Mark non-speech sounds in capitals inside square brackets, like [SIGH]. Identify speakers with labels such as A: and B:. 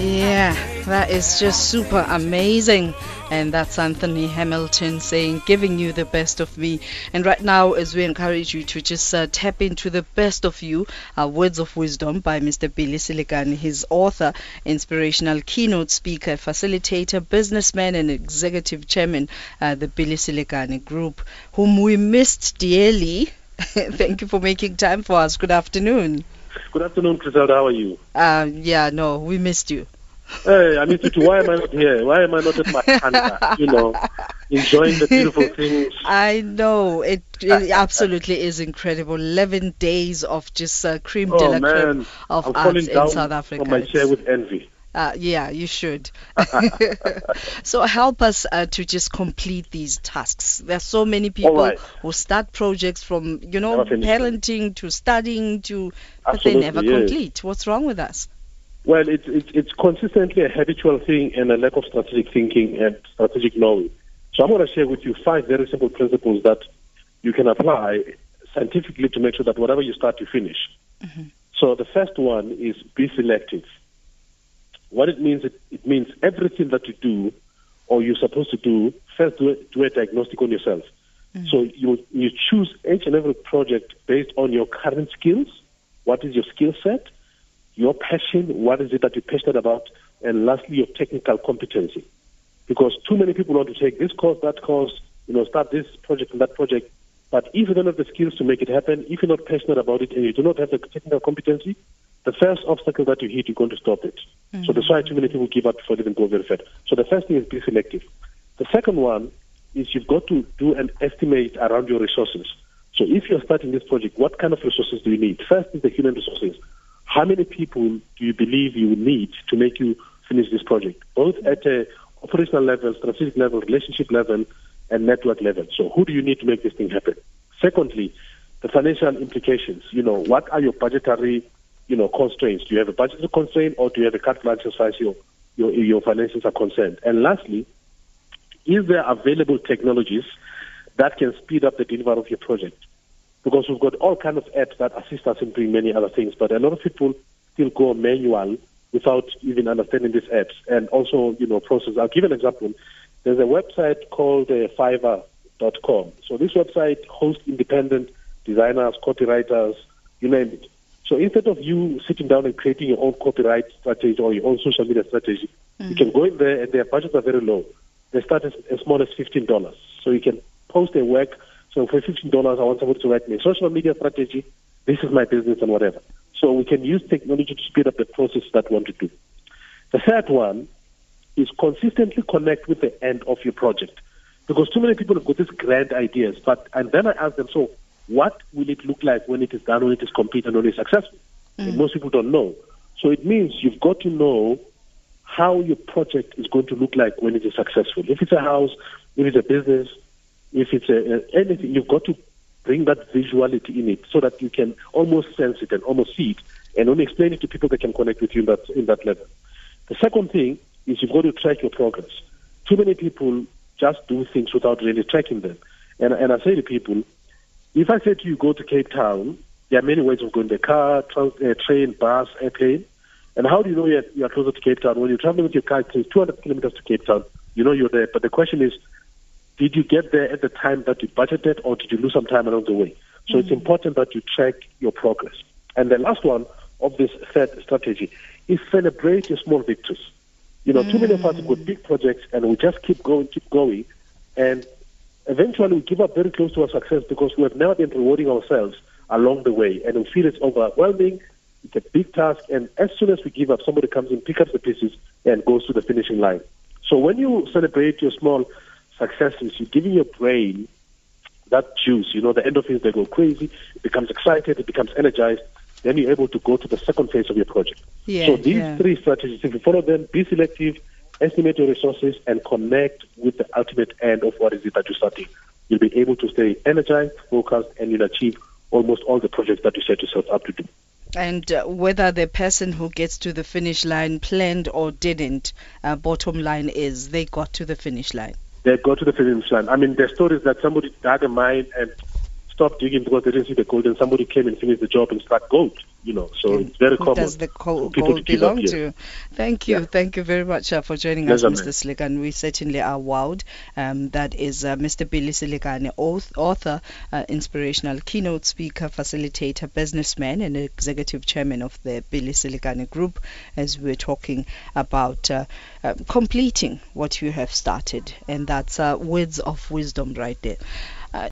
A: Yeah, that is just super amazing. And that's Anthony Hamilton saying, giving you the best of me. And right now, as we encourage you to just uh, tap into the best of you, uh, Words of Wisdom by Mr. Billy Selekane, his author, inspirational keynote speaker, facilitator, businessman, and executive chairman, uh, the Billy Selekane Group, whom we missed dearly. [LAUGHS] Thank you for making time for us. Good afternoon.
B: Good afternoon, Griselda. How are you?
A: Uh, yeah, no, we missed you.
B: Hey, I missed you too. Why am I not here? Why am I not at my Handa? You know, enjoying the beautiful [LAUGHS] things.
A: I know it, it absolutely is incredible. Eleven days of just uh, cream de
B: Oh
A: la creme
B: man,
A: of
B: I'm
A: arts
B: falling
A: in
B: down
A: South Africa.
B: from my chair with envy.
A: Uh, yeah, you should. [LAUGHS] so help us uh, to just complete these tasks. There are so many people
B: right.
A: who start projects from you know parenting to studying to, but they never
B: yes.
A: complete. What's wrong with us?
B: Well, it's it's it's consistently a habitual thing and a lack of strategic thinking and strategic knowing. So I'm going to share with you five very simple principles that you can apply scientifically to make sure that whatever you start, you finish. So the first one is be selective. What it means, it, it means everything that you do or you're supposed to do, first do, a- do a diagnostic on yourself. Mm. So you you choose each and every project based on your current skills. What is your skill set? Your passion. What is it that you're passionate about? And lastly, your technical competency. Because too many people want to take this course, that course, you know, start this project and that project. But if you don't have the skills to make it happen, if you're not passionate about it and you do not have the technical competency, the first obstacle that you hit, you're going to stop it. So that's why too many people give up before they even go very far. So the first thing is be selective. The second one is you've got to do an estimate around your resources. So if you're starting this project, what kind of resources do you need? First is the human resources. How many people do you believe you need to make you finish this project, both at a operational level, strategic level, relationship level, and network level? So who do you need to make this thing happen? Secondly, the financial implications. You know, what are your budgetary, you know, constraints? Do you have a budgetary constraint, or do you have a far as your your, your finances are concerned? And lastly, is there available technologies that can speed up the delivery of your project? Because we've got all kinds of apps that assist us in doing many other things, but a lot of people still go manual without even understanding these apps and also, you know, process. I'll give an example. There's a website called uh, Fiverr.com. So this website hosts independent designers, copywriters, you name it. So instead of you sitting down and creating your own copyright strategy or your own social media strategy, you can go in there and their budgets are very low. They start as, as small as fifteen dollars. So you can post a work. So for fifteen dollars, I want somebody to write me a social media strategy. This is my business and whatever. So we can use technology to speed up the process that we want to do. The third one is consistently connect with the end of your project. Because too many people have got these grand ideas, but and then I ask them, so what will it look like when it is done, when it is complete, and when it's successful? And mm. most people don't know. So it means you've got to know how your project is going to look like when it is successful. If it's a house, if it's a business, if it's a, a- anything, you've got to bring that visuality in it so that you can almost sense it and almost see it, and only explain it to people that can connect with you in that in that level. The second thing is you've got to track your progress. Too many people just do things without really tracking them. And, and I say to people, if I say to you, go to Cape Town, there are many ways of going: the car, trans, uh, train, bus, airplane. And how do you know you're, you're closer to Cape Town? When you're traveling with your car, it takes 200 kilometers to Cape Town. You know you're there. But the question is, did you get there at the time that you budgeted, or did you lose some time along the way? So it's important that you track your progress. And the last one of this third strategy is celebrate your small victories. You know, too many of us have got big projects, and we just keep going, keep going, and eventually we give up very close to our success because we have never been rewarding ourselves along the way, and we feel it's overwhelming. It's a big task, and as soon as we give up, somebody comes in, picks up the pieces, and goes to the finishing line. So when you celebrate your small successes, you're giving your brain that juice. You know, the endorphins they go crazy, it becomes excited, it becomes energized. Then you're able to go to the second phase of your project.
A: Yeah,
B: so these
A: yeah.
B: three strategies, if you follow them, be selective, estimate your resources, and connect with the ultimate end of what is it that you're starting. You'll be able to stay energized, focused, and you'll achieve almost all the projects that you set yourself up to do.
A: And uh, whether the person who gets to the finish line planned or didn't, uh, bottom line is they got to the finish line.
B: They got to the finish line. I mean, there's stories that somebody dug a mine and stop digging because they didn't see the gold, and somebody came and finished the job and struck gold. You know, so
A: And
B: it's very
A: Who
B: common.
A: does the co-
B: people
A: gold
B: to
A: belong to? Thank you.
B: Yeah.
A: Thank you very much uh, for joining
B: Pleasure,
A: us, Mr.
B: man.
A: Selekane. We certainly are wowed. Um, that is uh, Mr. Billy Selekane, auth- author, uh, inspirational keynote speaker, facilitator, businessman, and executive chairman of the Billy Selekane Group, as we're talking about uh, uh, completing what you have started. And that's uh, words of wisdom right there. Uh,